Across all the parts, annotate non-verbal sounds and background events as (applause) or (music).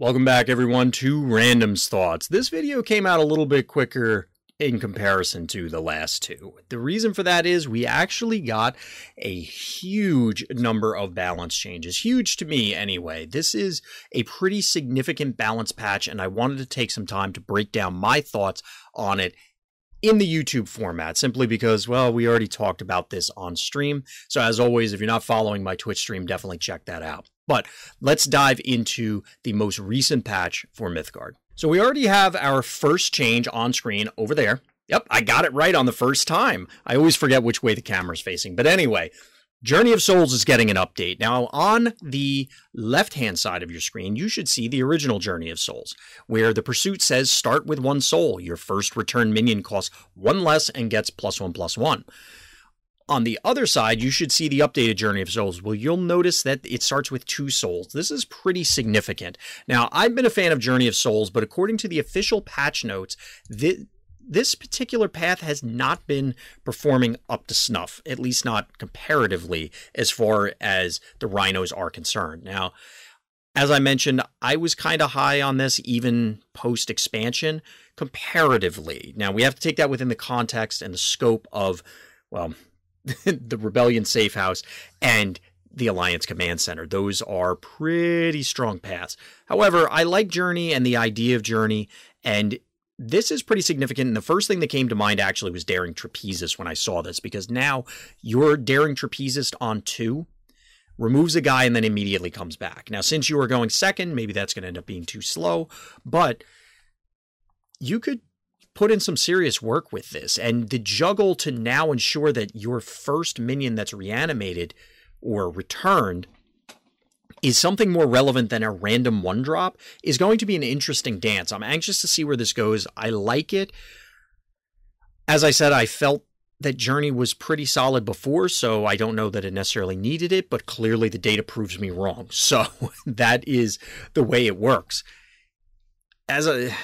Welcome back everyone to Random's Thoughts. This video came out a little bit quicker in comparison to the last two. The reason for that is we actually got a huge number of balance changes. Huge to me anyway. This is a pretty significant balance patch and I wanted to take some time to break down my thoughts on it in the YouTube format simply because, well, we already talked about this on stream. So, as always, if you're not following my Twitch stream, definitely check that out. But let's dive into the most recent patch for Mythgard. So, we already have our first change on screen over there. Yep, I got it right on the first time. I always forget which way the camera's facing. But anyway, Journey of Souls is getting an update. Now, on the left hand side of your screen, you should see the original Journey of Souls, where the pursuit says start with one soul. Your first return minion costs one less and gets plus one plus one. On the other side, you should see the updated Journey of Souls. Well, you'll notice that it starts with two souls. This is pretty significant. Now, I've been a fan of Journey of Souls, but according to the official patch notes, this this particular path has not been performing up to snuff, at least not comparatively, as far as the rhinos are concerned. Now, as I mentioned, I was kind of high on this even post expansion comparatively. Now, we have to take that within the context and the scope of, well, (laughs) the Rebellion Safe House and the Alliance Command Center. Those are pretty strong paths. However, I like Journey and the idea of Journey, and this is pretty significant. And the first thing that came to mind actually was Daring Trapezist when I saw this, because now you're Daring Trapezist on two, removes a guy, and then immediately comes back. Now, since you are going second, maybe that's going to end up being too slow, but you could put in some serious work with this. And the juggle to now ensure that your first minion that's reanimated or returned is something more relevant than a random one drop is going to be an interesting dance. I'm anxious to see where this goes. I like it. As I said, I felt that Journey was pretty solid before, so I don't know that it necessarily needed it, but clearly the data proves me wrong. (laughs) So that is the way it works. As a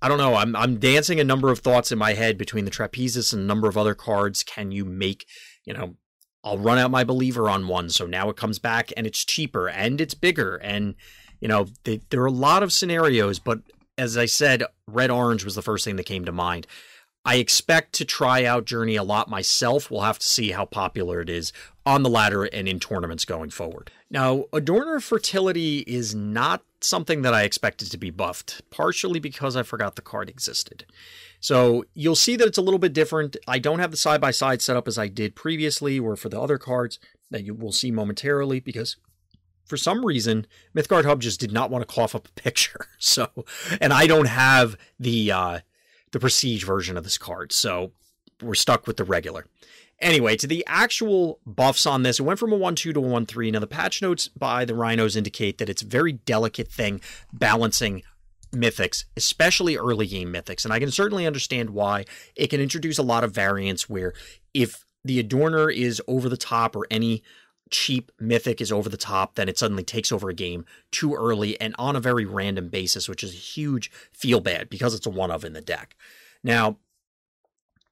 I don't know, I'm I'm dancing a number of thoughts in my head between the trapezist and a number of other cards. Can you make, you know, I'll run out my believer on one. So now it comes back and it's cheaper and it's bigger. And, you know, they, there are a lot of scenarios, but as I said, red orange was the first thing that came to mind. I expect to try out Journey a lot myself. We'll have to see how popular it is on the ladder and in tournaments going forward. Now, Adorner Fertility is not something that I expected to be buffed, partially because I forgot the card existed. So you'll see that it's a little bit different. I don't have the side by side set up as I did previously or for the other cards that you will see momentarily because for some reason Mythgard Hub just did not want to cough up a (laughs) picture. So and I don't have the uh the prestige version of this card. So we're stuck with the regular. Anyway, to the actual buffs on this, it went from a 1 2 to a 1 3. Now, the patch notes by the Rhinos indicate that it's a very delicate thing balancing mythics, especially early game mythics. And I can certainly understand why it can introduce a lot of variance where if the adorner is over the top or any cheap mythic is over the top, then it suddenly takes over a game too early and on a very random basis, which is a huge feel bad because it's a one of in the deck. Now,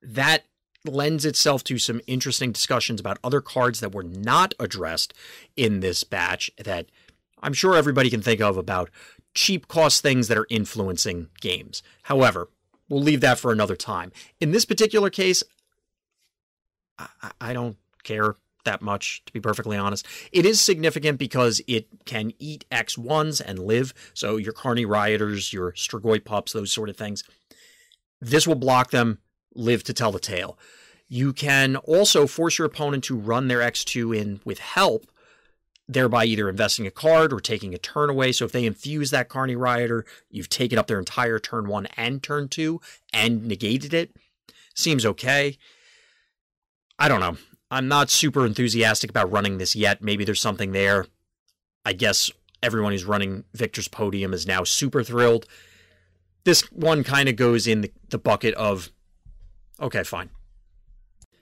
that lends itself to some interesting discussions about other cards that were not addressed in this batch that I'm sure everybody can think of about cheap cost things that are influencing games. However, we'll leave that for another time. In this particular case, I, I don't care that much, to be perfectly honest. It is significant because it can eat X1s and live. So your Carney Rioters, your Strigoi Pups, those sort of things. This will block them, live to tell the tale. You can also force your opponent to run their X2 in with help thereby either investing a card or taking a turn away. So if they infuse that Carney Rioter, you've taken up their entire turn one and turn two and negated it. Seems okay. I don't know. I'm not super enthusiastic about running this yet. Maybe there's something there. I guess everyone who's running Victor's Podium is now super thrilled. This one kind of goes in the, the bucket of, okay, fine.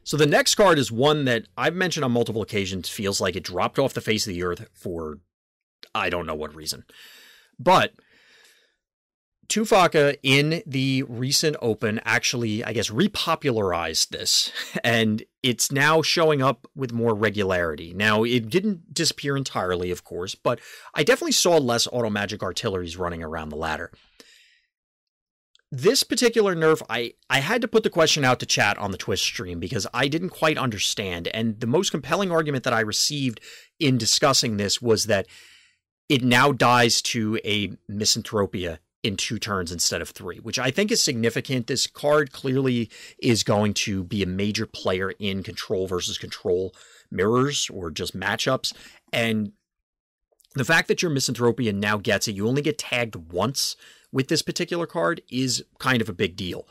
So the next card is one that I've mentioned on multiple occasions feels like it dropped off the face of the earth for I don't know what reason. But Tufaka in the recent Open actually, I guess, repopularized this, (laughs) and it's now showing up with more regularity. Now, it didn't disappear entirely, of course, but I definitely saw less Automagic Artilleries running around the ladder. This particular nerf, I, I had to put the question out to chat on the Twitch stream because I didn't quite understand. And the most compelling argument that I received in discussing this was that it now dies to a misanthropia in two turns instead of three, which I think is significant. This card clearly is going to be a major player in control versus control mirrors or just matchups. And the fact that your misanthropia now gets it, you only get tagged once with this particular card, is kind of a big deal.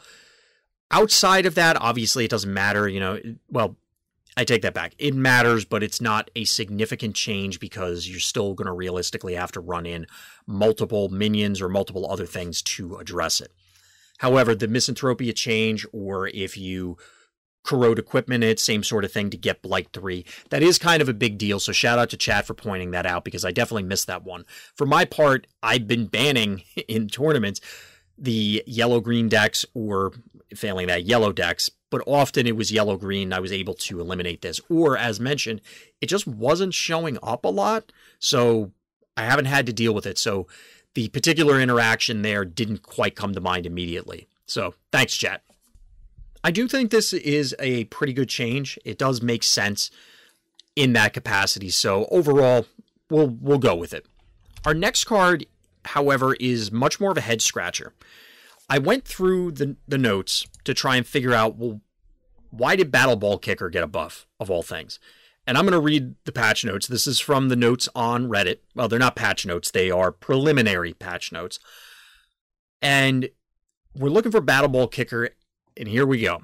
Outside of that, obviously, it doesn't matter. You know, well, I take that back. It matters, but it's not a significant change because you're still going to realistically have to run in multiple minions or multiple other things to address it. However, the misanthropia change, or if you corrode equipment it, same sort of thing to get Blight 3. That is kind of a big deal, so shout out to chat for pointing that out because I definitely missed that one. For my part, I've been banning (laughs) in tournaments the yellow green decks or failing that yellow decks but often it was yellow green. I was able to eliminate this. Or, as mentioned, it just wasn't showing up a lot. So I haven't had to deal with it. So the particular interaction there didn't quite come to mind immediately. So thanks, chat. I do think this is a pretty good change. It does make sense in that capacity. So overall, we'll we'll go with it. Our next card, however, is much more of a head scratcher. I went through the, the notes to try and figure out, well, why did Battle Ball Kicker get a buff, of all things? And I'm going to read the patch notes. This is from the notes on Reddit. Well, they're not patch notes, they are preliminary patch notes. And we're looking for Battle Ball Kicker, and here we go.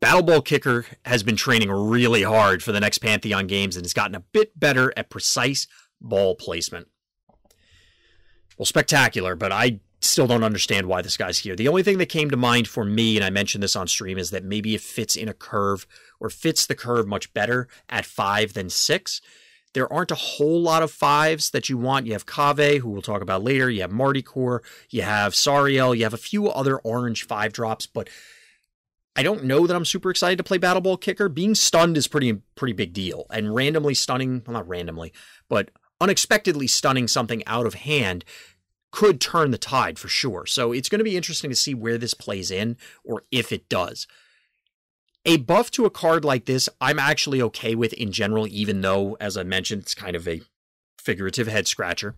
Battle Ball Kicker has been training really hard for the next Pantheon games and has gotten a bit better at precise ball placement. Well, spectacular, but I still don't understand why this guy's here. The only thing that came to mind for me, and I mentioned this on stream, is that maybe it fits in a curve or fits the curve much better at five than six. There aren't a whole lot of fives that you want. You have Kaveh, who we'll talk about later. You have Marty Core. You have Sariel. You have a few other orange five drops, but I don't know that I'm super excited to play Battle Ball Kicker. Being stunned is pretty pretty big deal, and randomly stunning, well, not randomly, but unexpectedly stunning something out of hand could turn the tide for sure. So it's going to be interesting to see where this plays in or if it does. A buff to a card like this, I'm actually okay with in general, even though, as I mentioned, it's kind of a figurative head scratcher.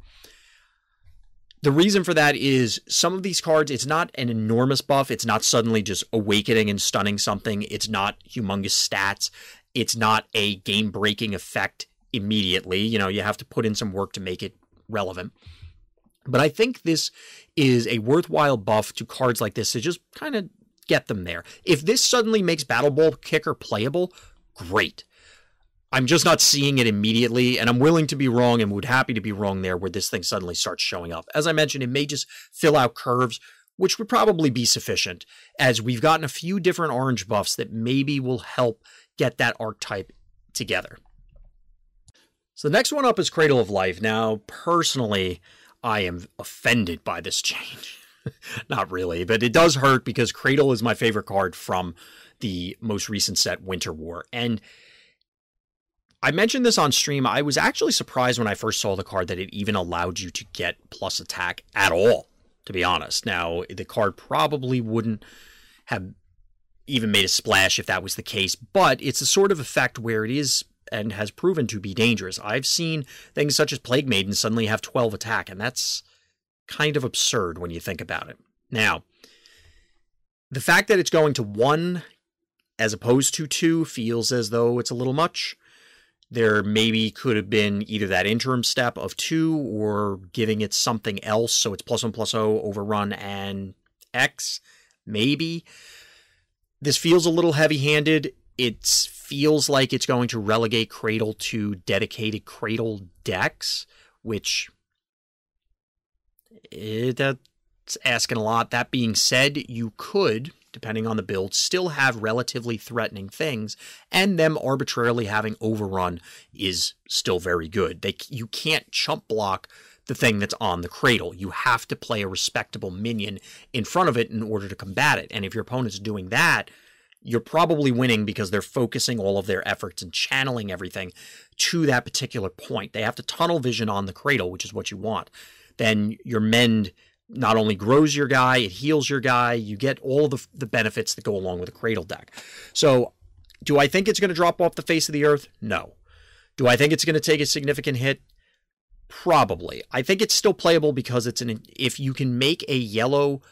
The reason for that is some of these cards, it's not an enormous buff. It's not suddenly just awakening and stunning something. It's not humongous stats. It's not a game breaking effect immediately. You know, you have to put in some work to make it relevant. But I think this is a worthwhile buff to cards like this to just kind of get them there. If this suddenly makes Battle Ball Kicker playable, great. I'm just not seeing it immediately, and I'm willing to be wrong and would happy to be wrong there where this thing suddenly starts showing up. As I mentioned, it may just fill out curves, which would probably be sufficient, as we've gotten a few different orange buffs that maybe will help get that archetype together. So the next one up is Cradle of Life. Now, personally, I am offended by this change. (laughs) Not really, but it does hurt because Cradle is my favorite card from the most recent set, Winter War. And I mentioned this on stream. I was actually surprised when I first saw the card that it even allowed you to get plus attack at all, to be honest. Now, the card probably wouldn't have even made a splash if that was the case, but it's a sort of effect where it is and has proven to be dangerous. I've seen things such as Plague Maiden suddenly have 12 attack, and that's kind of absurd when you think about it. Now, the fact that it's going to one as opposed to two feels as though it's a little much. There maybe could have been either that interim step of two or giving it something else so it's plus one plus O overrun and X, maybe. This feels a little heavy handed. It's feels like it's going to relegate Cradle to dedicated Cradle decks, which it, that's asking a lot. That being said, you could, depending on the build, still have relatively threatening things, and them arbitrarily having overrun is still very good. They you can't chump block the thing that's on the cradle. You have to play a respectable minion in front of it in order to combat it. And if your opponent's doing that, you're probably winning because they're focusing all of their efforts and channeling everything to that particular point. They have to tunnel vision on the cradle, which is what you want. Then your mend not only grows your guy, it heals your guy. You get all the, the benefits that go along with a cradle deck. So, do I think it's going to drop off the face of the earth? No. Do I think it's going to take a significant hit? Probably. I think it's still playable because it's an if you can make a yellow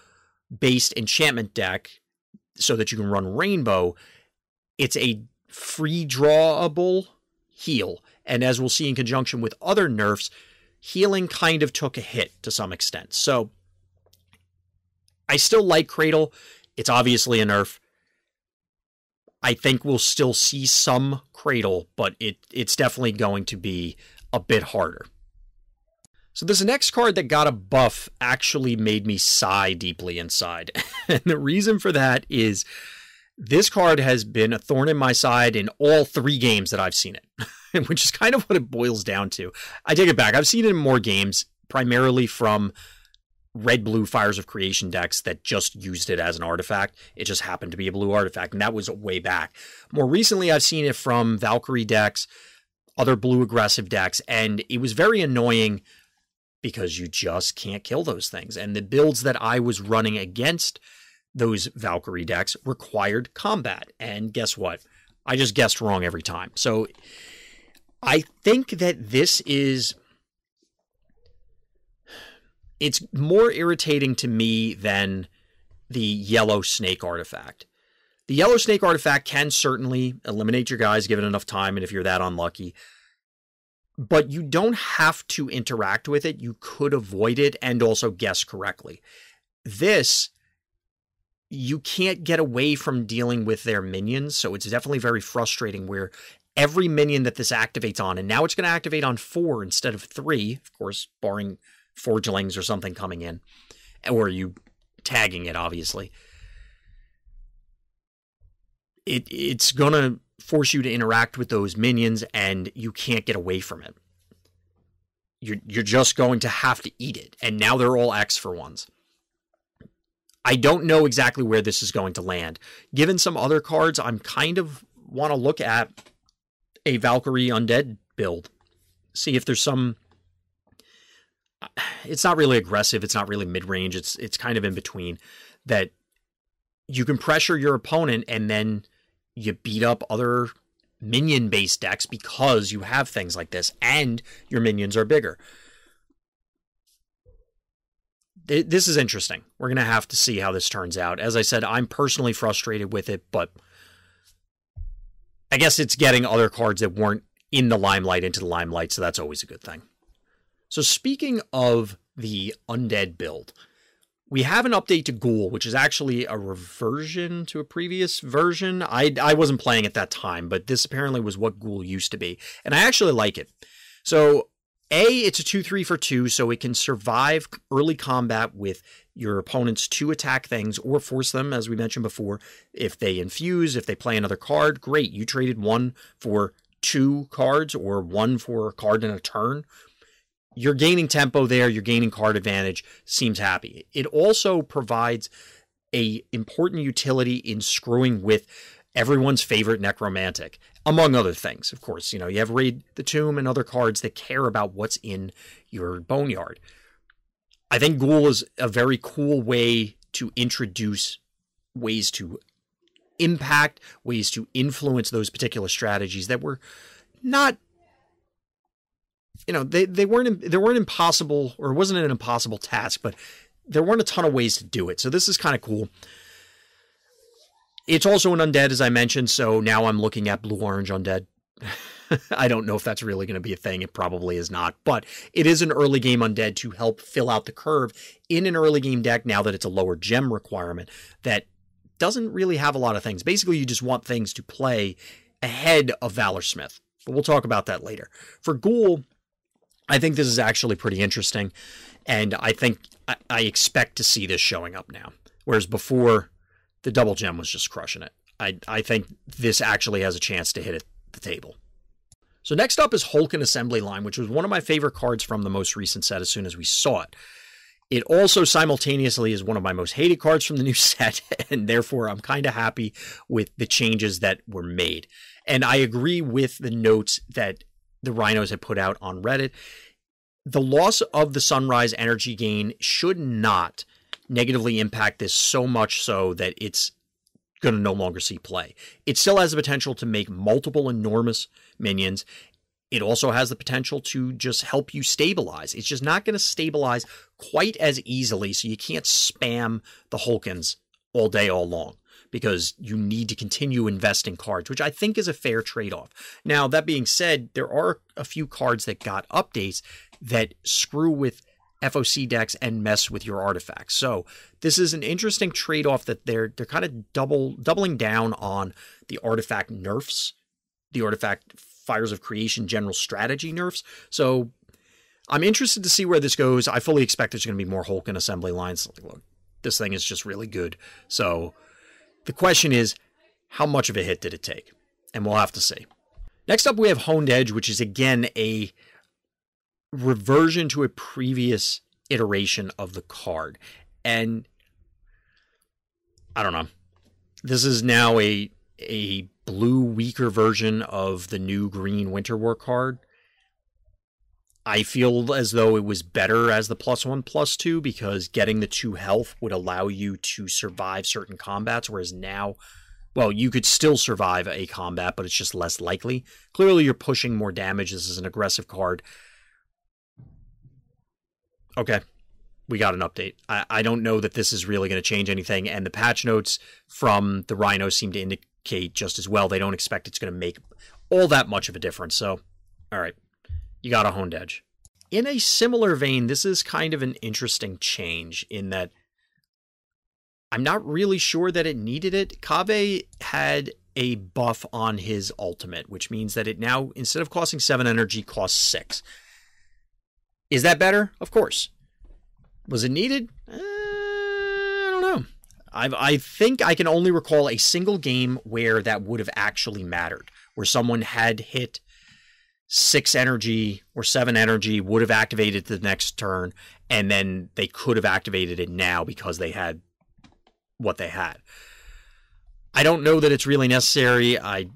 based enchantment deck so that you can run rainbow, it's a free drawable heal. And as we'll see in conjunction with other nerfs, healing kind of took a hit to some extent. So I still like Cradle. It's obviously a nerf. I think we'll still see some Cradle, but it it's definitely going to be a bit harder. So this next card that got a buff actually made me sigh deeply inside. (laughs) and the reason for that is this card has been a thorn in my side in all three games that I've seen it, (laughs) which is kind of what it boils down to. I take it back. I've seen it in more games, primarily from red blue Fires of Creation decks that just used it as an artifact. It just happened to be a blue artifact, and that was way back. More recently, I've seen it from Valkyrie decks, other blue aggressive decks, and it was very annoying because you just can't kill those things. And the builds that I was running against those Valkyrie decks required combat. And guess what? I just guessed wrong every time. So I think that this is it's more irritating to me than the yellow snake artifact. The yellow snake artifact can certainly eliminate your guys given enough time and if you're that unlucky but you don't have to interact with it. You could avoid it and also guess correctly. This, you can't get away from dealing with their minions. So it's definitely very frustrating where every minion that this activates on, and now it's going to activate on four instead of three, of course, barring forgelings or something coming in, or you tagging it, obviously. It, it's going to force you to interact with those minions and you can't get away from it. You're, you're just going to have to eat it. And now they're all X for ones. I don't know exactly where this is going to land. Given some other cards, I'm kind of want to look at a Valkyrie Undead build. See if there's some uh, it's not really aggressive, it's not really mid-range, it's it's kind of in between that you can pressure your opponent and then you beat up other minion based decks because you have things like this and your minions are bigger. This is interesting. We're going to have to see how this turns out. As I said, I'm personally frustrated with it, but I guess it's getting other cards that weren't in the limelight into the limelight, so that's always a good thing. So, speaking of the undead build, we have an update to Ghoul, which is actually a reversion to a previous version. I, I wasn't playing at that time, but this apparently was what Ghoul used to be. And I actually like it. So, A, it's a 2 3 for 2, so it can survive early combat with your opponents to attack things or force them, as we mentioned before. If they infuse, if they play another card, great. You traded one for two cards or one for a card in a turn you're gaining tempo there, you're gaining card advantage, seems happy. It also provides a important utility in screwing with everyone's favorite necromantic, among other things. Of course, you know, you have Raid the Tomb and other cards that care about what's in your boneyard. I think Ghoul is a very cool way to introduce ways to impact, ways to influence those particular strategies that were not you know they they weren't they weren't impossible or it wasn't an impossible task, but there weren't a ton of ways to do it. So this is kind of cool. It's also an undead, as I mentioned. So now I'm looking at blue orange undead. (laughs) I don't know if that's really going to be a thing. It probably is not, but it is an early game undead to help fill out the curve in an early game deck. Now that it's a lower gem requirement that doesn't really have a lot of things. Basically, you just want things to play ahead of Valor Smith. But we'll talk about that later. For Ghoul, I think this is actually pretty interesting, and I think I, I expect to see this showing up now. Whereas before, the double gem was just crushing it. I I think this actually has a chance to hit at the table. So next up is Hulken Assembly Line, which was one of my favorite cards from the most recent set as soon as we saw it. It also simultaneously is one of my most hated cards from the new (laughs) set, and therefore I'm kind of happy with the changes that were made. And I agree with the notes that the Rhinos had put out on Reddit. The loss of the Sunrise energy gain should not negatively impact this so much so that it's going to no longer see play. It still has the potential to make multiple enormous minions. It also has the potential to just help you stabilize. It's just not going to stabilize quite as easily, so you can't spam the Hulkens all day, all long because you need to continue investing cards, which I think is a fair trade off. Now, that being said, there are a few cards that got updates that screw with FOC decks and mess with your artifacts. So this is an interesting trade-off that they're they're kind of double doubling down on the artifact nerfs, the artifact fires of creation general strategy nerfs. So I'm interested to see where this goes. I fully expect there's going to be more Hulken assembly lines. Look, this thing is just really good. So the question is, how much of a hit did it take? And we'll have to see. Next up, we have Honed Edge, which is again a reversion to a previous iteration of the card. And I don't know. This is now a a blue weaker version of the new green winter war card. I feel as though it was better as the plus one plus two because getting the two health would allow you to survive certain combats, whereas now, well, you could still survive a combat, but it's just less likely. Clearly, you're pushing more damage. This is an aggressive card. Okay. We got an update. I, I don't know that this is really going to change anything. And the patch notes from the Rhino seem to indicate just as well. They don't expect it's going to make all that much of a difference. So, all right. You got a honed edge. In a similar vein, this is kind of an interesting change in that I'm not really sure that it needed it. Kaveh had a buff on his ultimate, which means that it now, instead of costing seven energy, costs six. Is that better? Of course. Was it needed? Uh, I don't know. I I think I can only recall a single game where that would have actually mattered, where someone had hit six energy or seven energy, would have activated the next turn, and then they could have activated it now because they had what they had. I don't know that it's really necessary. I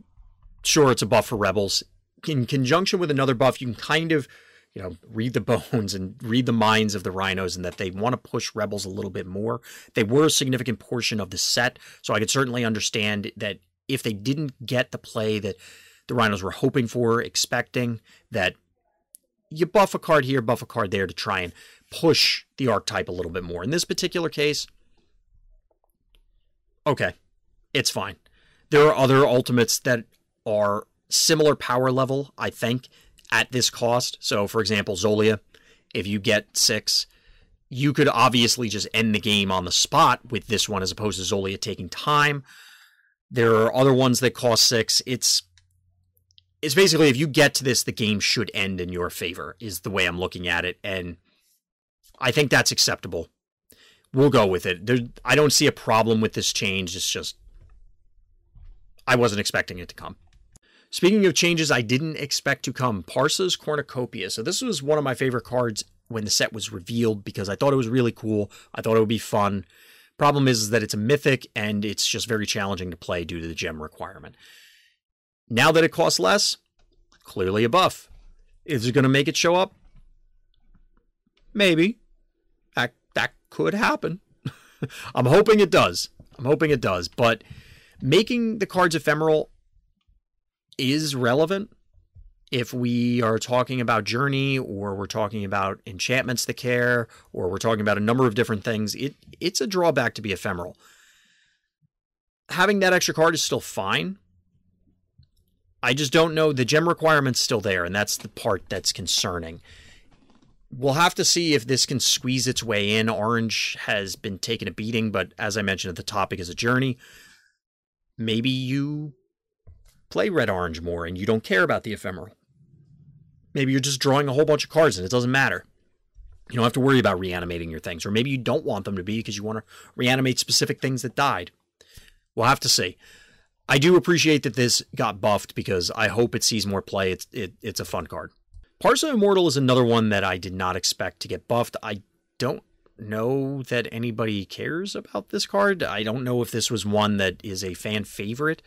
sure it's a buff for rebels. In conjunction with another buff, you can kind of you know, read the bones and read the minds of the rhinos and that they want to push rebels a little bit more. They were a significant portion of the set, so I could certainly understand that if they didn't get the play that the rhinos were hoping for, expecting, that you buff a card here, buff a card there to try and push the archetype a little bit more. In this particular case, okay, it's fine. There are other ultimates that are similar power level, I think, at this cost. So, for example, Xolia, if you get six, you could obviously just end the game on the spot with this one as opposed to Xolia taking time. There are other ones that cost six. It's it's basically if you get to this, the game should end in your favor, is the way I'm looking at it. And I think that's acceptable. We'll go with it. There, I don't see a problem with this change. It's just I wasn't expecting it to come. Speaking of changes I didn't expect to come, Parsa's Cornucopia. So this was one of my favorite cards when the set was revealed because I thought it was really cool. I thought it would be fun. Problem is, is that it's a mythic and it's just very challenging to play due to the gem requirement. Now that it costs less, clearly a buff. Is it going to make it show up? Maybe. That that could happen. (laughs) I'm hoping it does. I'm hoping it does. But making the cards ephemeral is relevant if we are talking about journey or we're talking about enchantments that care or we're talking about a number of different things it it's a drawback to be ephemeral having that extra card is still fine i just don't know the gem requirement's still there and that's the part that's concerning we'll have to see if this can squeeze its way in orange has been taking a beating but as i mentioned at the topic is a journey maybe you play red orange more and you don't care about the ephemeral. Maybe you're just drawing a whole bunch of cards and it doesn't matter. You don't have to worry about reanimating your things, or maybe you don't want them to be because you want to reanimate specific things that died. We'll have to see. I do appreciate that this got buffed because I hope it sees more play. It's it, it's a fun card. Parsa Immortal is another one that I did not expect to get buffed. I don't know that anybody cares about this card. I don't know if this was one that is a fan favorite.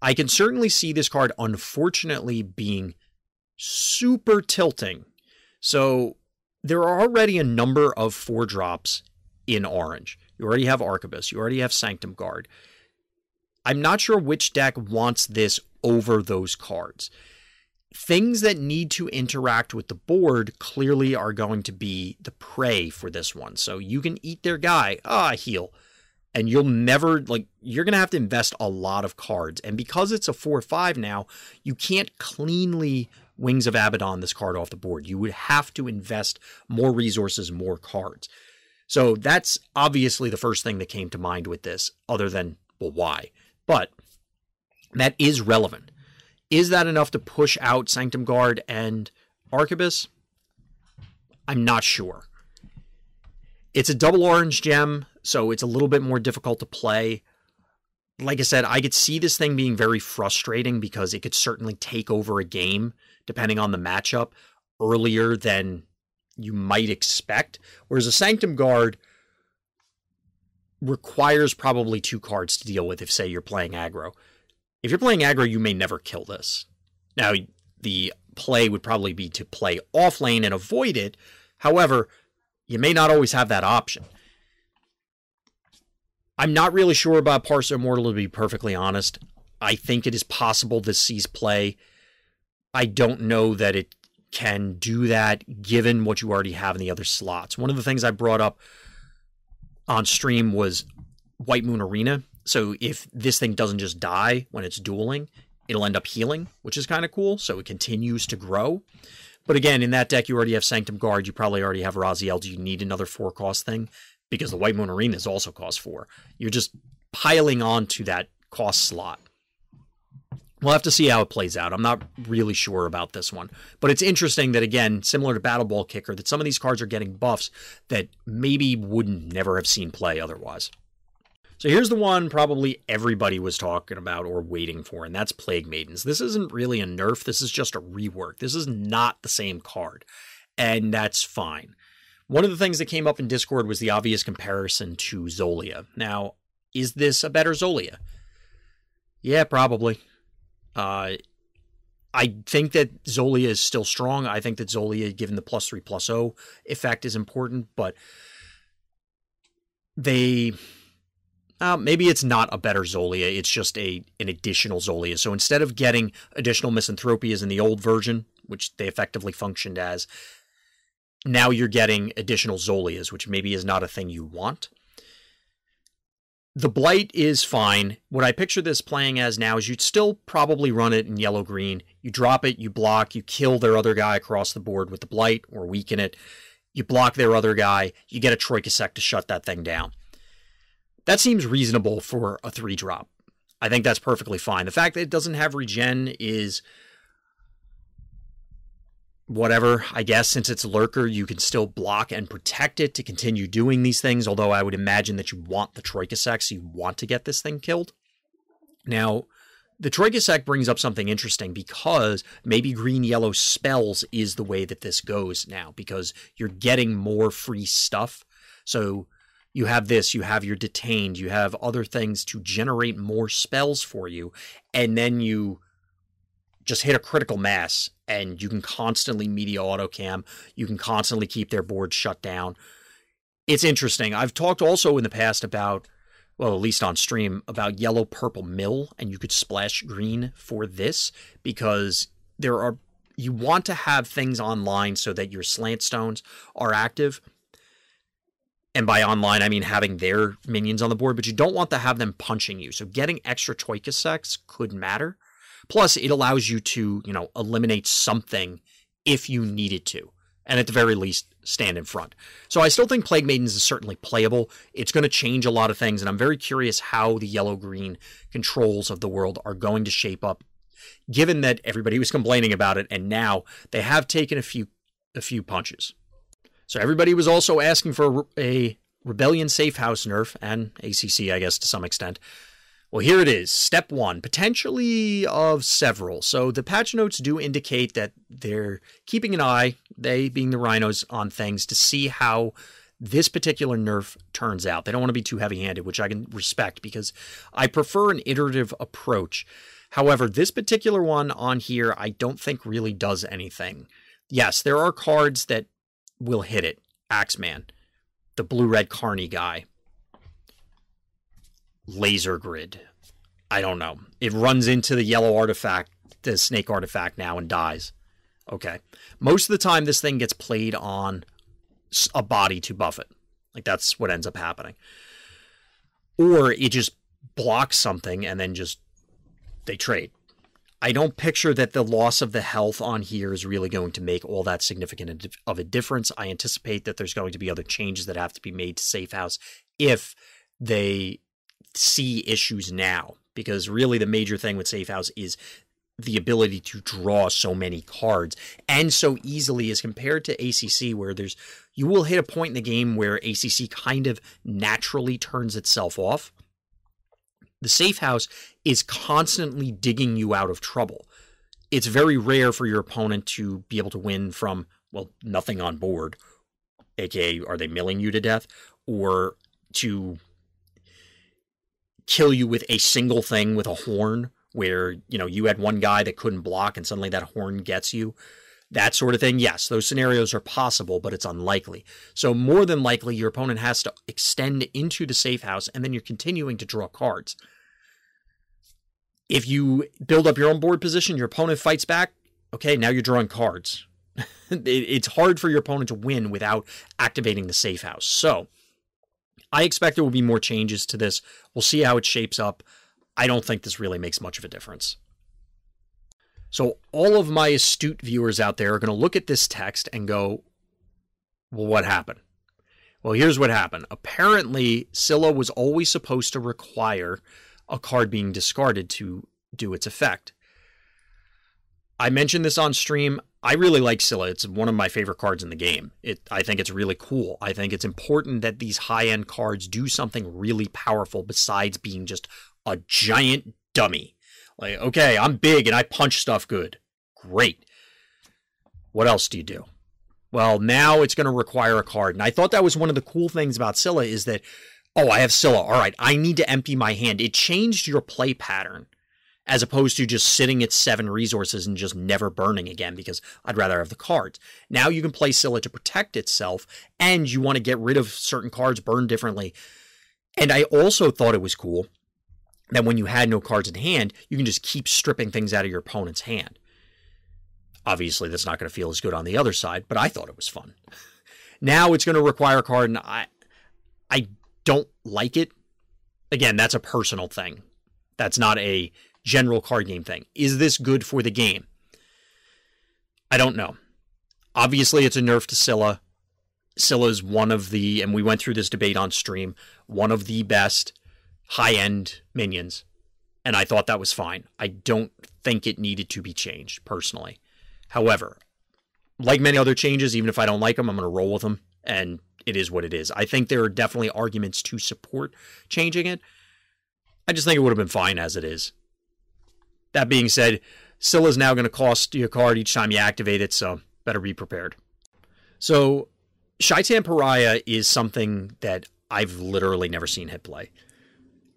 I can certainly see this card unfortunately being super tilting. So there are already a number of four drops in orange. You already have Arquebus, you already have Sanctum Guard. I'm not sure which deck wants this over those cards. Things that need to interact with the board clearly are going to be the prey for this one. So you can eat their guy, ah, heal, and you'll never, like, you're going to have to invest a lot of cards. And because it's a 4 5 now, you can't cleanly Wings of Abaddon this card off the board. You would have to invest more resources, more cards. So that's obviously the first thing that came to mind with this, other than, well, why? But that is relevant. Is that enough to push out Sanctum Guard and Arquebus? I'm not sure. It's a double orange gem, so it's a little bit more difficult to play. Like I said, I could see this thing being very frustrating because it could certainly take over a game, depending on the matchup, earlier than you might expect. Whereas a Sanctum Guard requires probably two cards to deal with if, say, you're playing aggro. If you're playing aggro, you may never kill this. Now, the play would probably be to play off lane and avoid it. However, you may not always have that option. I'm not really sure about Parsa Immortal, to be perfectly honest. I think it is possible this sees play. I don't know that it can do that given what you already have in the other slots. One of the things I brought up on stream was White Moon Arena. So if this thing doesn't just die when it's dueling, it'll end up healing, which is kind of cool. So it continues to grow. But again, in that deck, you already have Sanctum Guard. You probably already have Raziel. Do you need another four cost thing? Because the White Moon Arena is also cost four. You're just piling on to that cost slot. We'll have to see how it plays out. I'm not really sure about this one. But it's interesting that, again, similar to Battle Ball Kicker, that some of these cards are getting buffs that maybe wouldn't never have seen play otherwise. So here's the one probably everybody was talking about or waiting for, and that's Plague Maidens. This isn't really a nerf, this is just a rework. This is not the same card, and that's fine. One of the things that came up in Discord was the obvious comparison to Zolia. Now, is this a better Zolia? Yeah, probably. Uh, I think that Zolia is still strong. I think that Zolia, given the plus three plus O effect, is important, but they uh, maybe it's not a better Zolia. It's just a an additional Zolia. So instead of getting additional misanthropias in the old version, which they effectively functioned as, now you're getting additional Zolias, which maybe is not a thing you want. The blight is fine. What I picture this playing as now is you'd still probably run it in yellow green. You drop it, you block, you kill their other guy across the board with the blight or weaken it. You block their other guy, you get a Troika sect to shut that thing down. That seems reasonable for a three drop. I think that's perfectly fine. The fact that it doesn't have regen is whatever, I guess, since it's lurker, you can still block and protect it to continue doing these things. Although I would imagine that you want the Troika Sect, so you want to get this thing killed. Now, the Troika Troikasek brings up something interesting because maybe green yellow spells is the way that this goes now because you're getting more free stuff. So you have this, you have your detained, you have other things to generate more spells for you, and then you just hit a critical mass and you can constantly media autocam. You can constantly keep their board shut down. It's interesting. I've talked also in the past about, well, at least on stream, about yellow purple mill, and you could splash green for this because there are you want to have things online so that your slant stones are active. And by online, I mean having their minions on the board, but you don't want to have them punching you. So getting extra Troika Sects could matter. Plus, it allows you to, you know, eliminate something if you needed to. And at the very least, stand in front. So I still think Plague Maidens is certainly playable. It's going to change a lot of things, and I'm very curious how the yellow green controls of the world are going to shape up, given that everybody was complaining about it, and now they have taken a few a few punches. So everybody was also asking for a Rebellion Safe House nerf, and ACC, I guess, to some extent. Well, here it is. Step one, potentially of several. So the patch notes do indicate that they're keeping an eye, they being the rhinos, on things to see how this particular nerf turns out. They don't want to be too heavy handed, which I can respect because I prefer an iterative approach. However, this particular one on here, I don't think really does anything. Yes, there are cards that will hit it. Axeman, the blue red Carney guy, laser grid. I don't know. It runs into the yellow artifact, the snake artifact now, and dies. Okay. Most of the time, this thing gets played on a body to buff it. Like that's what ends up happening. Or it just blocks something and then just they trade. I don't picture that the loss of the health on here is really going to make all that significant of a difference. I anticipate that there's going to be other changes that have to be made to Safe House if they see issues now because really the major thing with Safe House is the ability to draw so many cards and so easily as compared to ACC where there's you will hit a point in the game where ACC kind of naturally turns itself off. The safe house is constantly digging you out of trouble. It's very rare for your opponent to be able to win from well nothing on board, aka are they milling you to death or to kill you with a single thing with a horn where you know you had one guy that couldn't block and suddenly that horn gets you. That sort of thing yes those scenarios are possible but it's unlikely. So more than likely your opponent has to extend into the safe house and then you're continuing to draw cards. If you build up your own board position your opponent fights back okay now you're drawing cards. (laughs) It's hard for your opponent to win without activating the safe house. So I expect there will be more changes to this. We'll see how it shapes up. I don't think this really makes much of a difference. So, all of my astute viewers out there are going to look at this text and go, well, what happened? Well, here's what happened. Apparently, Scylla was always supposed to require a card being discarded to do its effect. I mentioned this on stream. I really like Scylla. It's one of my favorite cards in the game. It I think it's really cool. I think it's important that these high-end cards do something really powerful besides being just a giant dummy. Like, okay, I'm big and I punch stuff good. Great. What else do you do? Well, now it's going to require a card. And I thought that was one of the cool things about Scylla is that, oh, I have Scylla. All right, I need to empty my hand. It changed your play pattern as opposed to just sitting at seven resources and just never burning again because I'd rather have the cards. Now you can play Scylla to protect itself and you want to get rid of certain cards, burn differently. And I also thought it was cool that when you had no cards in hand, you can just keep stripping things out of your opponent's hand. Obviously, that's not going to feel as good on the other side, but I thought it was fun. (laughs) now it's going to require a card, and I, I don't like it. Again, that's a personal thing. That's not a general card game thing. Is this good for the game? I don't know. Obviously, it's a nerf to Scylla. Scylla is one of the, and we went through this debate on stream, one of the best high end minions. And I thought that was fine. I don't think it needed to be changed personally. However, like many other changes, even if I don't like them, I'm going to roll with them. And it is what it is. I think there are definitely arguments to support changing it. I just think it would have been fine as it is. That being said, Scylla is now going to cost your card each time you activate it, so better be prepared. So, Shaitan Pariah is something that I've literally never seen hit play.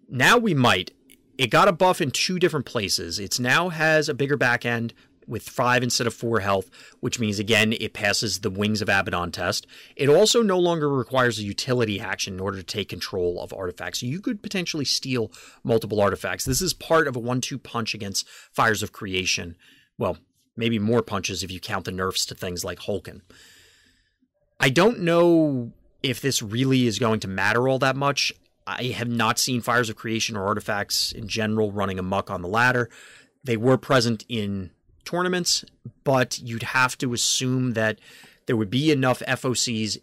Now we might. It got a buff in two different places. It now has a bigger back end, with five instead of four health, which means again it passes the Wings of Abaddon test. It also no longer requires a utility action in order to take control of artifacts. So you could potentially steal multiple artifacts. This is part of a one-two punch against Fires of Creation. Well, maybe more punches if you count the nerfs to things like Hulken. I don't know if this really is going to matter all that much. I have not seen Fires of Creation or artifacts in general running amuck on the ladder. They were present in tournaments, but you'd have to assume that there would be enough FOCs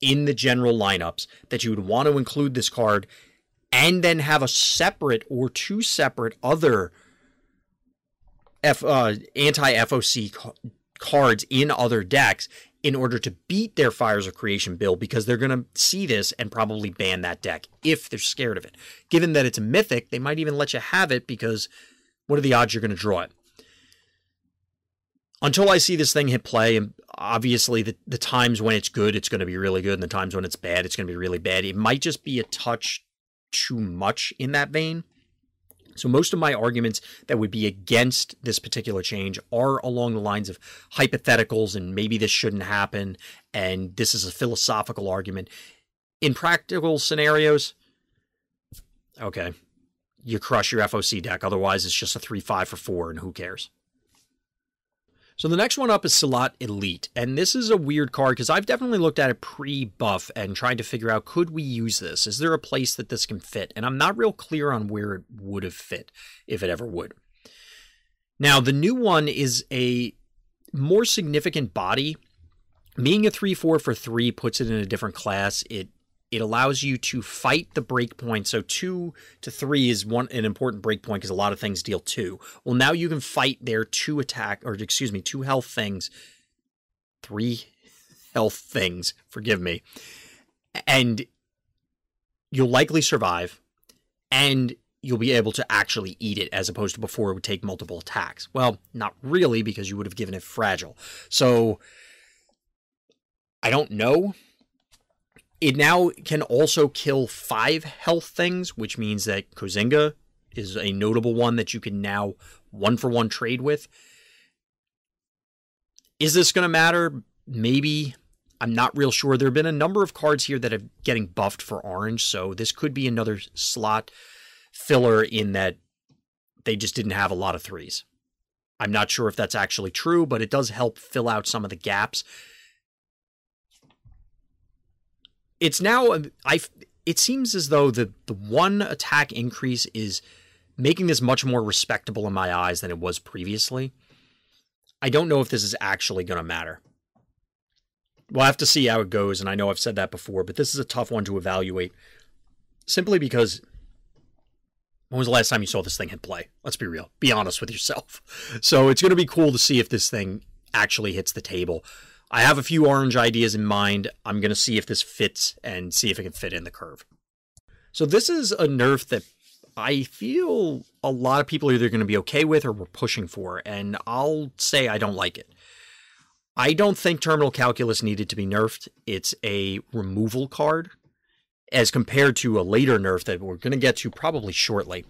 in the general lineups that you would want to include this card and then have a separate or two separate other F, uh, anti FOC ca- cards in other decks in order to beat their Fires of Creation bill because they're going to see this and probably ban that deck if they're scared of it. Given that it's a mythic, they might even let you have it because what are the odds you're going to draw it? Until I see this thing hit play, and obviously the, the times when it's good, it's going to be really good, and the times when it's bad, it's going to be really bad. It might just be a touch too much in that vein. So most of my arguments that would be against this particular change are along the lines of hypotheticals and maybe this shouldn't happen and this is a philosophical argument. In practical scenarios, okay, you crush your FOC deck. Otherwise, it's just a 3 5 for 4, and who cares? So the next one up is Silat Elite, and this is a weird card because I've definitely looked at it pre-buff and tried to figure out could we use this? Is there a place that this can fit? And I'm not real clear on where it would have fit if it ever would. Now the new one is a more significant body. Being a 3-4 for 3 puts it in a different class. It it allows you to fight the breakpoint. So two to three is one an important breakpoint because a lot of things deal two. Well, now you can fight their two attack or excuse me, two health things, three (laughs) health things. Forgive me, and you'll likely survive, and you'll be able to actually eat it as opposed to before it would take multiple attacks. Well, not really because you would have given it fragile. So I don't know it now can also kill five health things, which means that Kozinga is a notable one that you can now one for one trade with. Is this going to matter? Maybe. I'm not real sure. There have been a number of cards here that are getting buffed for orange, so this could be another slot filler in that they just didn't have a lot of threes. I'm not sure if that's actually true, but it does help fill out some of the gaps it's now I it seems as though the the one attack increase is making this much more respectable in my eyes than it was previously. I don't know if this is actually going to matter. We'll have to see how it goes, and I know I've said that before, but this is a tough one to evaluate simply because when was the last time you saw this thing hit play? Let's be real. Be honest with yourself. (laughs) So it's going to be cool to see if this thing actually hits the table. I have a few orange ideas in mind. I'm going to see if this fits and see if it can fit in the curve. So this is a nerf that I feel a lot of people are either going to be okay with or we're pushing for, and I'll say I don't like it. I don't think terminal calculus needed to be nerfed. It's a removal card as compared to a later nerf that we're going to get to probably shortly.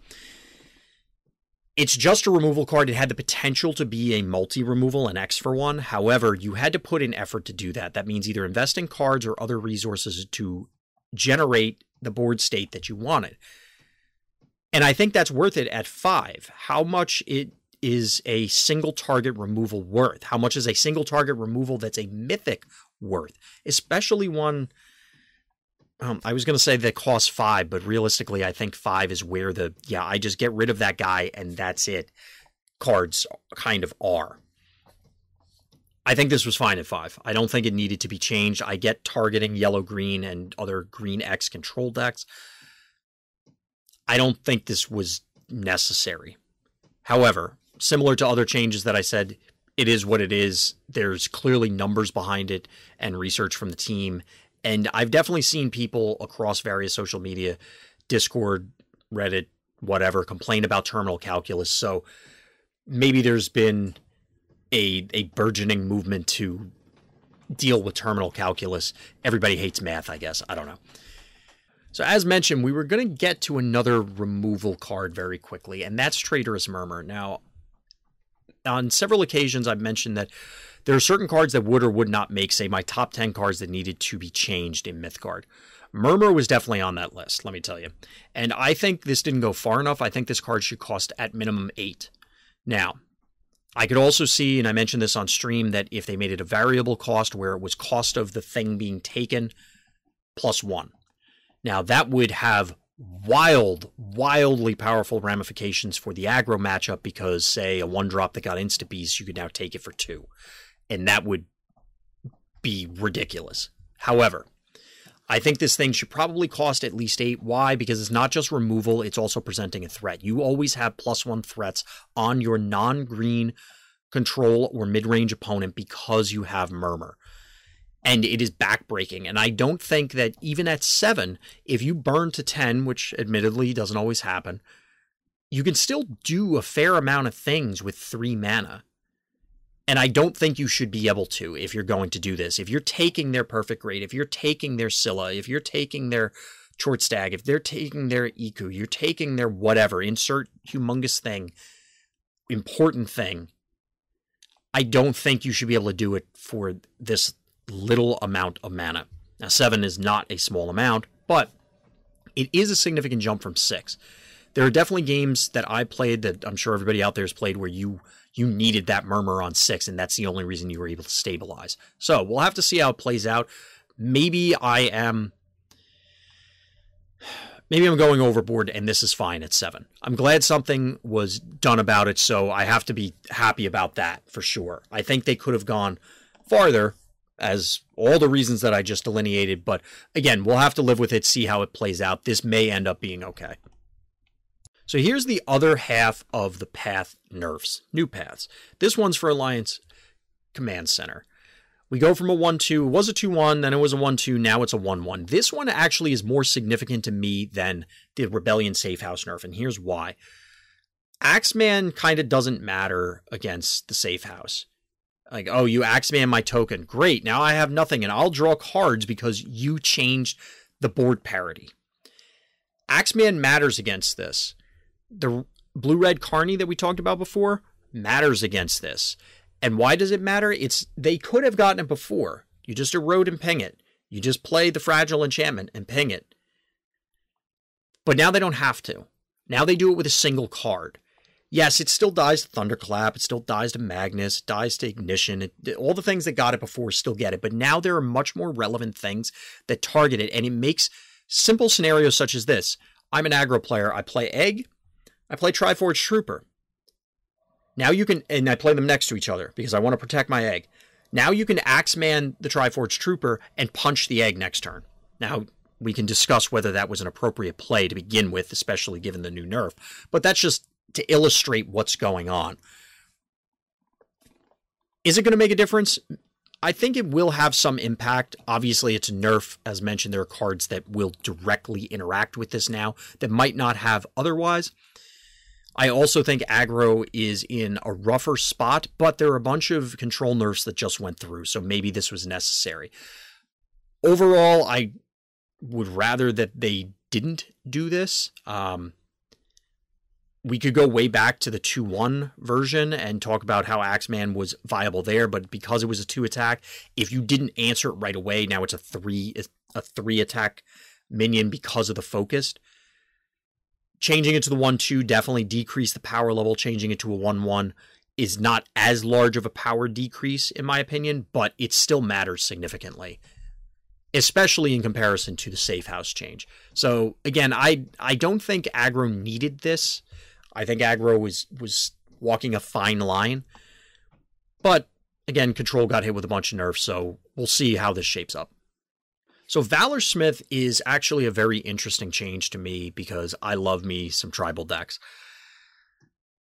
It's just a removal card. It had the potential to be a multi removal, an X for one. However, you had to put in effort to do that. That means either investing cards or other resources to generate the board state that you wanted. And I think that's worth it at five. How much it is a single target removal worth? How much is a single target removal that's a mythic worth? Especially one um, I was going to say that costs five, but realistically, I think five is where the yeah, I just get rid of that guy and that's it. Cards kind of are. I think this was fine at five. I don't think it needed to be changed. I get targeting yellow green and other green X control decks. I don't think this was necessary. However, similar to other changes that I said, it is what it is. There's clearly numbers behind it and research from the team, and I've definitely seen people across various social media, Discord, Reddit, whatever, complain about terminal calculus. So maybe there's been a a burgeoning movement to deal with terminal calculus. Everybody hates math, I guess. I don't know. So as mentioned, we were going to get to another removal card very quickly, and that's Traitorous Murmur. Now, on several occasions, I've mentioned that there are certain cards that would or would not make, say, my top 10 cards that needed to be changed in Mythgard. Murmur was definitely on that list, let me tell you. And I think this didn't go far enough. I think this card should cost at minimum eight. Now, I could also see, and I mentioned this on stream, that if they made it a variable cost where it was cost of the thing being taken plus one. Now, that would have wild, wildly powerful ramifications for the aggro matchup because, say, a one drop that got insta beast, you could now take it for two and that would be ridiculous. However, I think this thing should probably cost at least eight. Why? Because it's not just removal, it's also presenting a threat. You always have plus one threats on your non green control or mid range opponent because you have Murmur. And it is backbreaking. And I don't think that even at seven, if you burn to 10, which admittedly doesn't always happen, you can still do a fair amount of things with three mana. And I don't think you should be able to if you're going to do this. If you're taking their perfect grade, if you're taking their Scylla, if you're taking their short stag, if they're taking their Iku, you're taking their whatever, insert humongous thing, important thing. I don't think you should be able to do it for this little amount of mana. Now, seven is not a small amount, but it is a significant jump from six. There are definitely games that I played that I'm sure everybody out there has played where you you needed that murmur on six, and that's the only reason you were able to stabilize. So we'll have to see how it plays out. Maybe I am maybe I'm going overboard and this is fine at seven. I'm glad something was done about it, so I have to be happy about that for sure. I think they could have gone farther, as all the reasons that I just delineated, but again, we'll have to live with it, see how it plays out. This may end up being okay. So here's the other half of the path nerfs, new paths. This one's for Alliance Command Center. We go from a 1 2, it was a 2 1, then it was a 1 2, now it's a 1 1. This one actually is more significant to me than the Rebellion Safe House nerf, and here's why. Axeman kind of doesn't matter against the Safe House. Like, oh, you Axeman my token. Great, now I have nothing, and I'll draw cards because you changed the board parity. Axeman matters against this. The blue red Carney that we talked about before matters against this. And why does it matter? It's they could have gotten it before. You just erode and ping it. You just play the fragile enchantment and ping it. But now they don't have to. Now they do it with a single card. Yes, it still dies to Thunderclap, it still dies to Magnus, it dies to Ignition, it, all the things that got it before still get it, but now there are much more relevant things that target it, and it makes simple scenarios such as this. I'm an aggro player, I play Egg, I play Triforge Trooper. Now you can, and I play them next to each other because I want to protect my egg. Now you can Axeman the Triforge Trooper and punch the egg next turn. Now we can discuss whether that was an appropriate play to begin with, especially given the new nerf. But that's just to illustrate what's going on. Is it going to make a difference? I think it will have some impact. Obviously, it's a nerf. As mentioned, there are cards that will directly interact with this now that might not have otherwise. I also think aggro is in a rougher spot, but there are a bunch of control nerfs that just went through, so maybe this was necessary. Overall, I would rather that they didn't do this. Um, we could go way back to the 2 1 version and talk about how Axeman was viable there, but because it was a 2 attack, if you didn't answer it right away, now it's a 3 a 3 attack minion because of the focused. Changing it to the 1 2 definitely decreased the power level. Changing it to a 1 1 is not as large of a power decrease, in my opinion, but it still matters significantly, especially in comparison to the safe house change. So again, I I don't think aggro needed this. I think aggro was was walking a fine line, but again, control got hit with a bunch of nerfs, so we'll see how this shapes up. So Valor Smith is actually a very interesting change to me because I love me some tribal decks.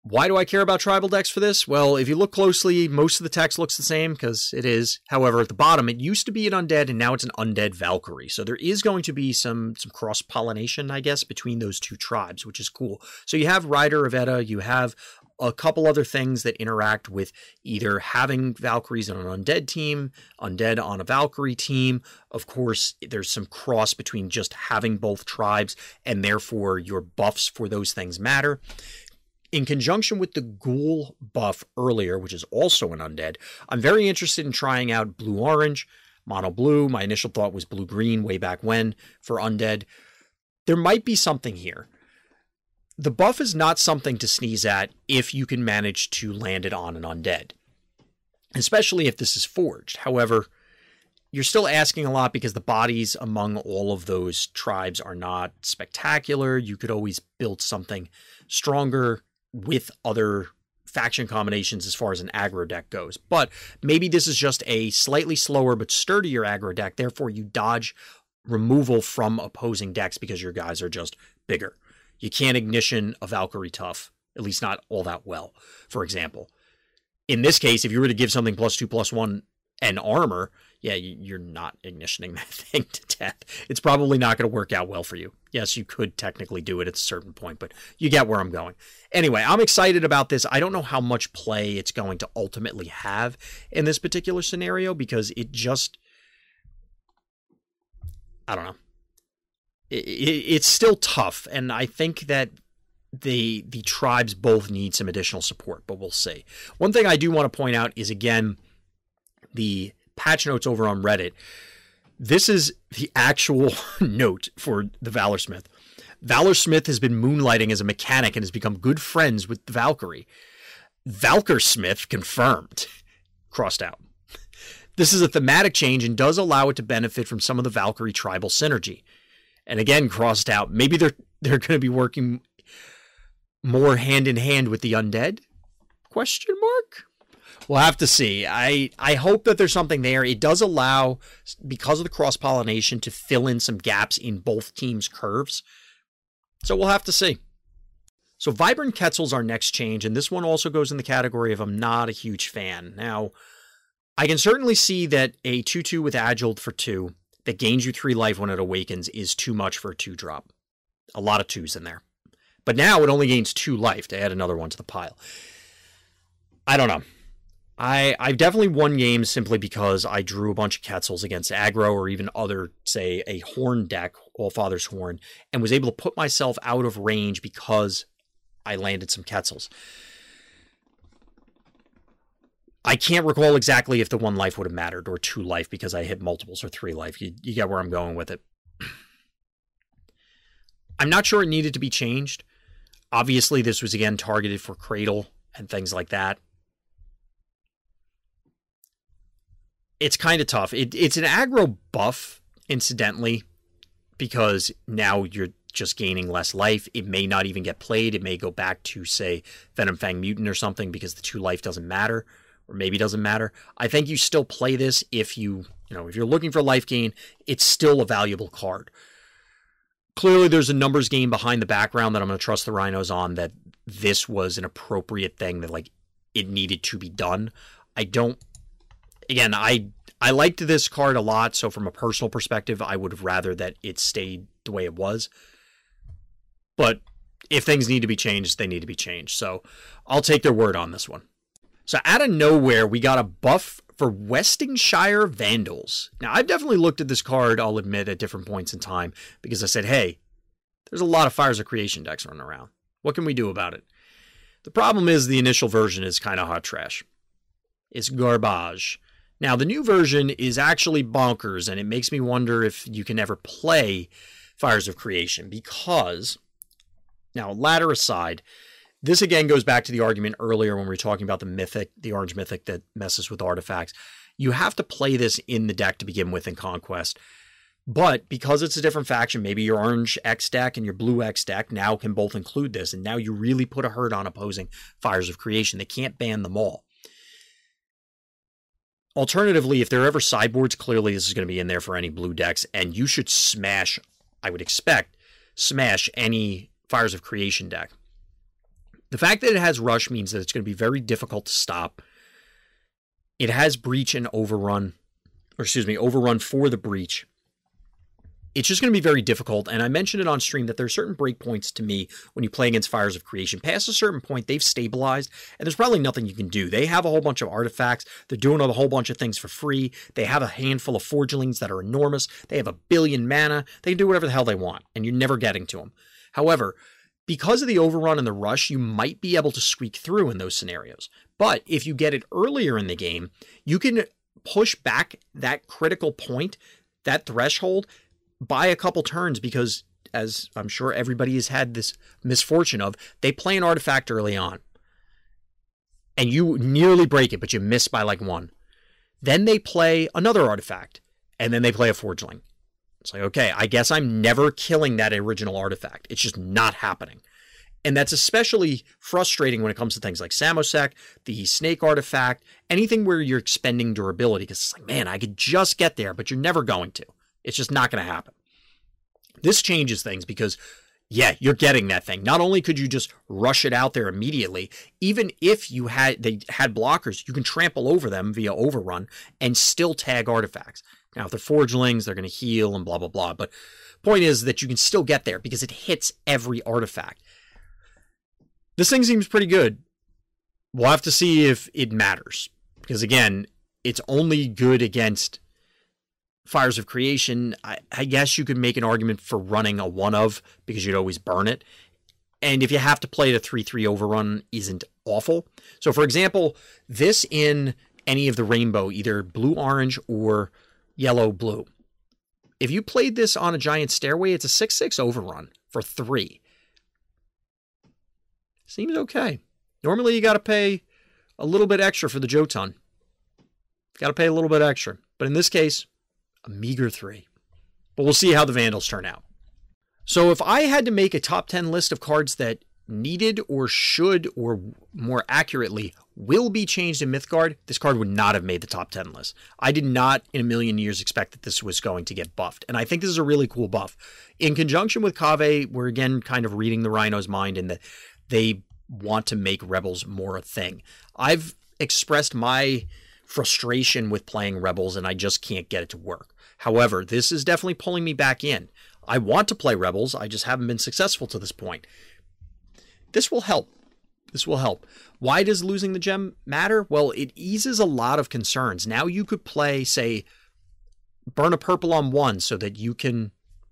Why do I care about tribal decks for this? Well, if you look closely, most of the text looks the same because it is. However, at the bottom, it used to be an undead and now it's an undead Valkyrie. So there is going to be some some cross pollination, I guess, between those two tribes, which is cool. So you have Rider of Edda, you have a couple other things that interact with either having Valkyries on an undead team, undead on a Valkyrie team. Of course, there's some cross between just having both tribes, and therefore your buffs for those things matter. In conjunction with the ghoul buff earlier, which is also an undead, I'm very interested in trying out blue orange, mono blue. My initial thought was blue green way back when for undead. There might be something here the buff is not something to sneeze at if you can manage to land it on an undead, especially if this is forged. However, you're still asking a lot because the bodies among all of those tribes are not spectacular. You could always build something stronger with other faction combinations as far as an aggro deck goes. But maybe this is just a slightly slower but sturdier aggro deck. Therefore, you dodge removal from opposing decks because your guys are just bigger. You can't ignition a Valkyrie tough, at least not all that well, for example. In this case, if you were to give something plus two, plus one and armor, yeah, you're not ignitioning (laughs) that thing to death. It's probably not going to work out well for you. Yes, you could technically do it at a certain point, but you get where I'm going. Anyway, I'm excited about this. I don't know how much play it's going to ultimately have in this particular scenario because it just. I don't know. It, it, it's still tough, and I think that the the tribes both need some additional support, but we'll see. One thing I do want to point out is again the patch notes over on Reddit. This is the actual (laughs) note for the Valorsmith. Valorsmith has been moonlighting as a mechanic and has become good friends with the Valkyrie. Valkersmith confirmed. (laughs) Crossed out. This is a thematic change and does allow it to benefit from some of the Valkyrie tribal synergy. And again, crossed out. Maybe they're they're going to be working more hand in hand with the undead? Question mark. We'll have to see. I I hope that there's something there. It does allow because of the cross pollination to fill in some gaps in both teams' curves. So we'll have to see. So Vibrant Quetzal's our next change, and this one also goes in the category of I'm not a huge fan. Now, I can certainly see that a 2 2 with Agile for 2 that gains you 3 life when it awakens is too much for a 2 drop. A lot of 2s in there. But now it only gains 2 life to add another one to the pile. I don't know. I I've definitely won games simply because I drew a bunch of Quetzals against aggro or even other, say, a horn deck, All Father's Horn, and was able to put myself out of range because I landed some Quetzals. I can't recall exactly if the one life would have mattered or two life because I hit multiples or three life. You, you get where I'm going with it. (clears throat) I'm not sure it needed to be changed. Obviously, this was again targeted for Cradle and things like that. It's kind of tough. It, it's an aggro buff, incidentally, because now you're just gaining less life. It may not even get played. It may go back to, say, Venom Fang Mutant or something because the two life doesn't matter, or maybe doesn't matter. I think you still play this if you, you know, if you're looking for life gain, it's still a valuable card. Clearly, there's a numbers game behind the background that I'm going to trust the Rhinos on that this was an appropriate thing that, like, it needed to be done. I don't again, I I liked this card a lot. So from a personal perspective, I would have rather that it stayed the way it was. But if things need to be changed, they need to be changed. So I'll take their word on this one. So out of nowhere, we got a buff for Westingshire Vandals. Now I've definitely looked at this card, I'll admit, at different points in time because I said, hey, there's a lot of Fires of Creation decks running around. What can we do about it? The problem is the initial version is kind of hot trash. It's garbage. Now, the new version is actually bonkers, and it makes me wonder if you can ever play Fires of Creation because, now, ladder aside, this again goes back to the argument earlier when we were talking about the mythic, the orange mythic that messes with artifacts. You have to play this in the deck to begin with in Conquest. But because it's a different faction, maybe your orange X deck and your blue X deck now can both include this. And now you really put a hurt on opposing Fires of Creation. They can't ban them all. Alternatively, if there are ever sideboards, clearly this is going to be in there for any blue decks, and you should smash, I would expect, smash any Fires of Creation deck. The fact that it has Rush means that it's going to be very difficult to stop. It has Breach and Overrun, or excuse me, Overrun for the Breach it's just going to be very difficult. And I mentioned it on stream that there are certain breakpoints to me when you play against Fires of Creation. Past a certain point, they've stabilized, and there's probably nothing you can do. They have a whole bunch of artifacts. They're doing a whole bunch of things for free. They have a handful of forgelings that are enormous. They have a billion mana. They can do whatever the hell they want, and you're never getting to them. However, because of the overrun and the rush, you might be able to squeak through in those scenarios. But if you get it earlier in the game, you can push back that critical point, that threshold, by a couple turns because, as I'm sure everybody has had this misfortune of, they play an artifact early on and you nearly break it, but you miss by like one. Then they play another artifact and then they play a forgeling. It's like, okay, I guess I'm never killing that original artifact. It's just not happening. And that's especially frustrating when it comes to things like Samosek, the snake artifact, anything where you're expending durability. Because it's like, man, I could just get there, but you're never going to. It's just not going to happen. This changes things because yeah, you're getting that thing. Not only could you just rush it out there immediately, even if you had they had blockers, you can trample over them via overrun and still tag artifacts. Now, if they're forgelings, they're going to heal and blah blah blah. But point is that you can still get there because it hits every artifact. This thing seems pretty good. We'll have to see if it matters because again, it's only good against Fires of Creation, I, I, guess you could make an argument for running a one of because you'd always burn it. And if you have to play the 3 3 overrun, isn't awful. So, for example, this in any of the rainbow, either blue orange or yellow blue. If you played this on a giant stairway, it's a 6 6 overrun for three. Seems okay. Normally, you got to pay a little bit extra for the Jotun. Got to pay a little bit extra. But in this case, a meager three. But we'll see how the Vandals turn out. So if I had to make a top 10 list of cards that needed or should or more accurately will be changed in Mythgard, this card would not have made the top 10 list. I did not in a million years expect that this was going to get buffed. And I think this is a really cool buff. In conjunction with Kaveh, we're again kind of reading the Rhino's mind in that they want to make Rebels more a thing. I've expressed my frustration with playing Rebels and I just can't get it to work. However, this is definitely pulling me back in. I want to play Rebels, I just haven't been successful to this point. This will help. This will help. Why does losing the gem matter? Well, it eases a lot of concerns. Now you could play, say, burn a purple on one so that you can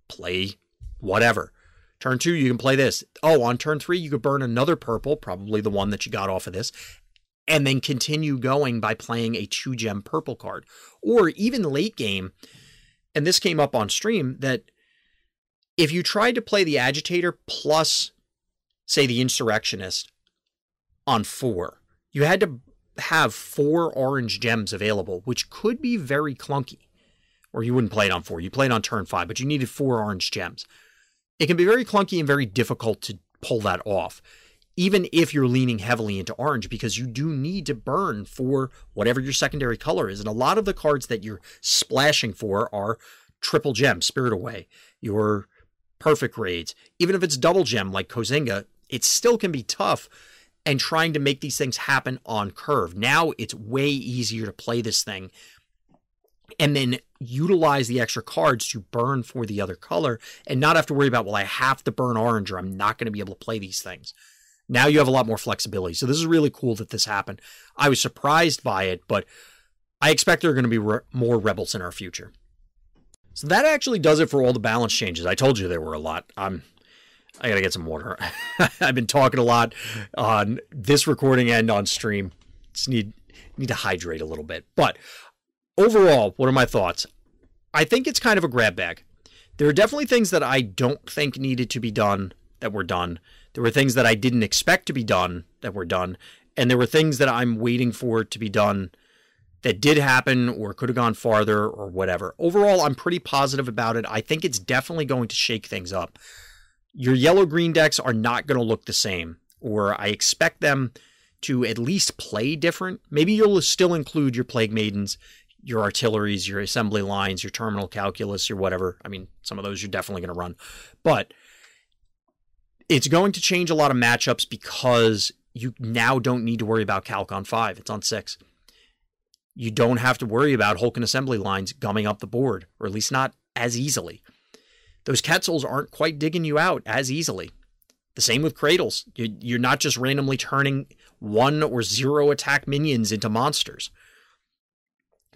play whatever. Turn two, you can play this. Oh, on turn three, you could burn another purple, probably the one that you got off of this, and then continue going by playing a two gem purple card. Or even late game, and this came up on stream, that if you tried to play the agitator plus, say, the insurrectionist on four, you had to have four orange gems available, which could be very clunky. Or you wouldn't play it on four, you played on turn five, but you needed four orange gems. It can be very clunky and very difficult to pull that off even if you're leaning heavily into orange, because you do need to burn for whatever your secondary color is. And a lot of the cards that you're splashing for are triple gem, Spirit Away, your perfect grades. Even if it's double gem like Kozinga, it still can be tough and trying to make these things happen on curve. Now it's way easier to play this thing and then utilize the extra cards to burn for the other color and not have to worry about, well, I have to burn orange or I'm not going to be able to play these things. Now you have a lot more flexibility. So this is really cool that this happened. I was surprised by it, but I expect there are going to be re- more rebels in our future. So that actually does it for all the balance changes. I told you there were a lot. I'm I got to get some water. (laughs) I've been talking a lot on this recording and on stream. Just need need to hydrate a little bit. But overall, what are my thoughts? I think it's kind of a grab bag. There are definitely things that I don't think needed to be done that were done. There were things that I didn't expect to be done that were done. And there were things that I'm waiting for to be done that did happen or could have gone farther or whatever. Overall, I'm pretty positive about it. I think it's definitely going to shake things up. Your yellow green decks are not going to look the same, or I expect them to at least play different. Maybe you'll still include your Plague Maidens, your artilleries, your assembly lines, your terminal calculus, your whatever. I mean, some of those you're definitely going to run. But it's going to change a lot of matchups because you now don't need to worry about calc on five. It's on six. You don't have to worry about Hulken assembly lines gumming up the board, or at least not as easily. Those Quetzals aren't quite digging you out as easily. The same with Cradles. You're not just randomly turning one or zero attack minions into monsters.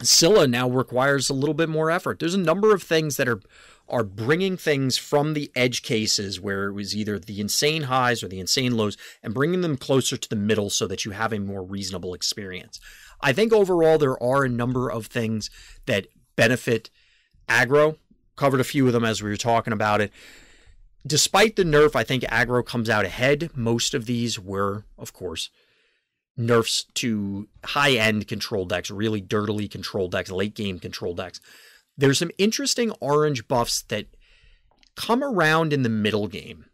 Scylla now requires a little bit more effort. There's a number of things that are are bringing things from the edge cases where it was either the insane highs or the insane lows and bringing them closer to the middle so that you have a more reasonable experience. I think overall there are a number of things that benefit aggro. Covered a few of them as we were talking about it. Despite the nerf, I think aggro comes out ahead. Most of these were, of course, nerfs to high end control decks, really dirtily controlled decks, late game control decks. There's some interesting orange buffs that come around in the middle game,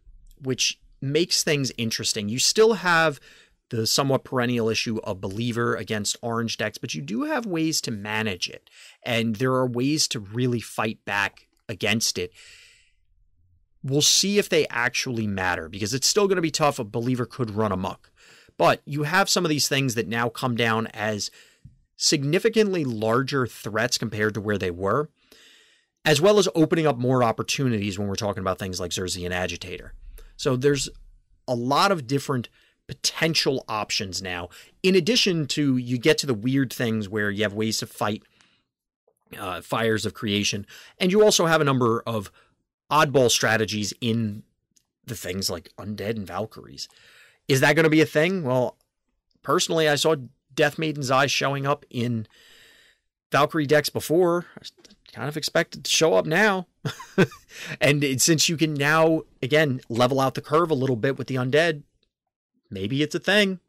which makes things interesting. You still have the somewhat perennial issue of believer against orange decks, but you do have ways to manage it. And there are ways to really fight back against it. we'll see if they actually matter because it's still going to be tough. A believer could run amok. But you have some of these things that now come down as significantly larger threats compared to where they were, as well as opening up more opportunities when we're talking about things like Xerxes and Agitator. So there's a lot of different potential options now. In addition to you get to the weird things where you have ways to fight uh, fires of creation, and you also have a number of oddball strategies in the things like undead and Valkyries. Is that going to be a thing? Well, personally, I saw Death Maiden's Eyes showing up in Valkyrie decks before. I kind of expected to show up now. (laughs) and it, since you can now, again, level out the curve a little bit with the undead, maybe it's a thing.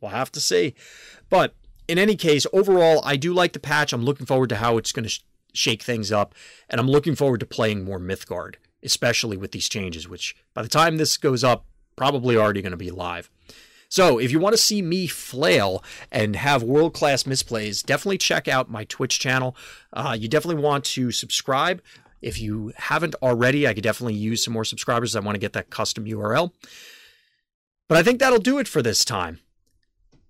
We'll have to see. But in any case, overall, I do like the patch. I'm looking forward to how it's going to sh- shake things up. And I'm looking forward to playing more Mythgard, especially with these changes, which by the time this goes up, probably already going to be live. So, if you want to see me flail and have world class misplays, definitely check out my Twitch channel. Uh, you definitely want to subscribe. If you haven't already, I could definitely use some more subscribers. I want to get that custom URL. But I think that'll do it for this time.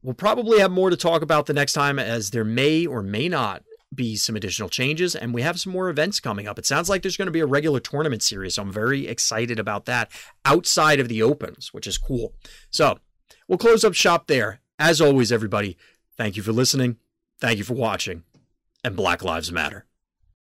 We'll probably have more to talk about the next time, as there may or may not be some additional changes, and we have some more events coming up. It sounds like there's going to be a regular tournament series, so I'm very excited about that outside of the opens, which is cool. So we'll close up shop there. As always, everybody, thank you for listening, thank you for watching, and Black Lives Matter.